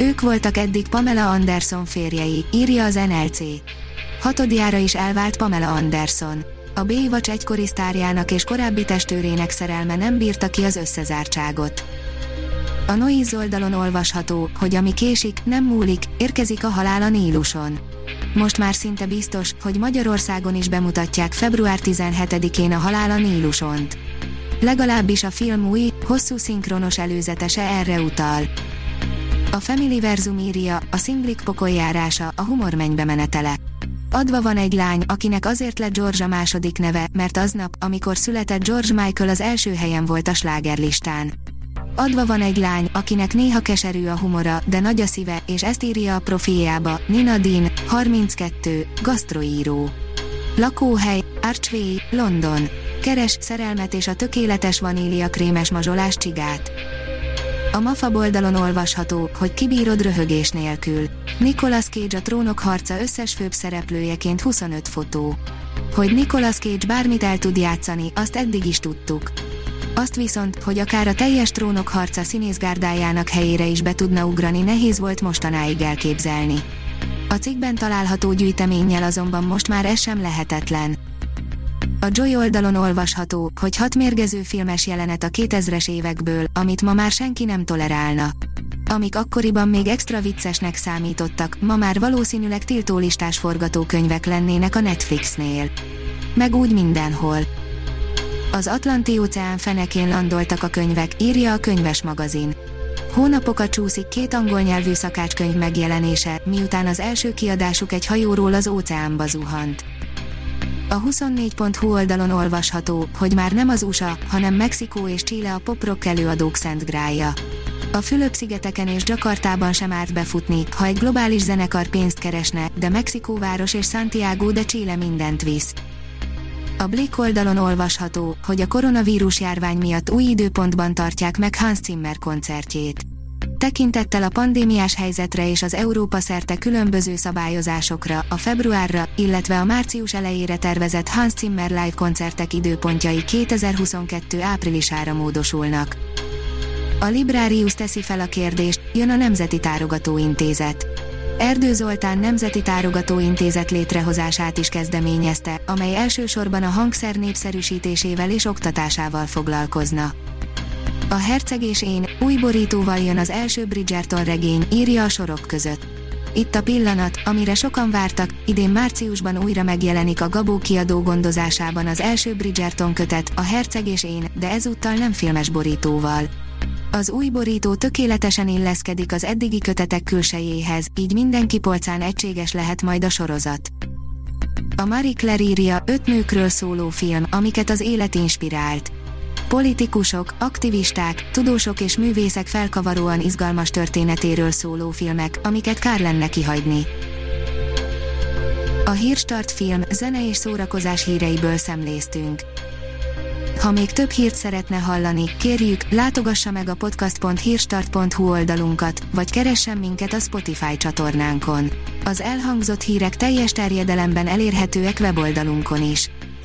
Ők voltak eddig Pamela Anderson férjei, írja az NLC. Hatodjára is elvált Pamela Anderson. A Baywatch egykori sztárjának és korábbi testőrének szerelme nem bírta ki az összezártságot. A Noiz oldalon olvasható, hogy ami késik, nem múlik, érkezik a halál a Níluson. Most már szinte biztos, hogy Magyarországon is bemutatják február 17-én a halál a Nílusont. Legalábbis a film új, hosszú szinkronos előzetese erre utal. A Verzum írja, a szinglik pokoljárása, a humor mennybe menetele. Adva van egy lány, akinek azért lett George a második neve, mert aznap, amikor született George Michael az első helyen volt a slágerlistán. Adva van egy lány, akinek néha keserű a humora, de nagy a szíve, és ezt írja a profiába, Nina Dean, 32, gasztroíró. Lakóhely, Archway, London. Keres szerelmet és a tökéletes vanília krémes mazsolás csigát. A MAFA oldalon olvasható, hogy kibírod röhögés nélkül. Nicolas Cage a trónok harca összes főbb szereplőjeként 25 fotó. Hogy Nicolas Cage bármit el tud játszani, azt eddig is tudtuk. Azt viszont, hogy akár a teljes trónok harca színészgárdájának helyére is be tudna ugrani nehéz volt mostanáig elképzelni. A cikkben található gyűjteménnyel azonban most már ez sem lehetetlen. A Joy oldalon olvasható, hogy hat mérgező filmes jelenet a 2000-es évekből, amit ma már senki nem tolerálna. Amik akkoriban még extra viccesnek számítottak, ma már valószínűleg tiltólistás forgatókönyvek lennének a Netflixnél. Meg úgy mindenhol. Az Atlanti-óceán fenekén landoltak a könyvek, írja a könyves magazin. Hónapokat csúszik két angol nyelvű szakácskönyv megjelenése, miután az első kiadásuk egy hajóról az óceánba zuhant. A 24.hu oldalon olvasható, hogy már nem az USA, hanem Mexikó és Chile a poprock előadók szent grája. A Fülöp-szigeteken és Jakartában sem árt befutni, ha egy globális zenekar pénzt keresne, de Mexikóváros és Santiago de Chile mindent visz. A Blick oldalon olvasható, hogy a koronavírus járvány miatt új időpontban tartják meg Hans Zimmer koncertjét. Tekintettel a pandémiás helyzetre és az Európa szerte különböző szabályozásokra, a februárra, illetve a március elejére tervezett Hans Zimmer live koncertek időpontjai 2022 áprilisára módosulnak. A Librarius teszi fel a kérdést, jön a Nemzeti Tárogatóintézet. Erdő Zoltán Nemzeti Tárogatóintézet létrehozását is kezdeményezte, amely elsősorban a hangszer népszerűsítésével és oktatásával foglalkozna. A Herceg és én, új borítóval jön az első Bridgerton regény, írja a sorok között. Itt a pillanat, amire sokan vártak, idén márciusban újra megjelenik a Gabó kiadó gondozásában az első Bridgerton kötet, a Herceg és én, de ezúttal nem filmes borítóval. Az új borító tökéletesen illeszkedik az eddigi kötetek külsejéhez, így mindenki polcán egységes lehet majd a sorozat. A Marie Claire írja öt nőkről szóló film, amiket az élet inspirált. Politikusok, aktivisták, tudósok és művészek felkavaróan izgalmas történetéről szóló filmek, amiket kár lenne kihagyni. A Hírstart film, zene és szórakozás híreiből szemléztünk. Ha még több hírt szeretne hallani, kérjük, látogassa meg a podcast.hírstart.hu oldalunkat, vagy keressen minket a Spotify csatornánkon. Az elhangzott hírek teljes terjedelemben elérhetőek weboldalunkon is.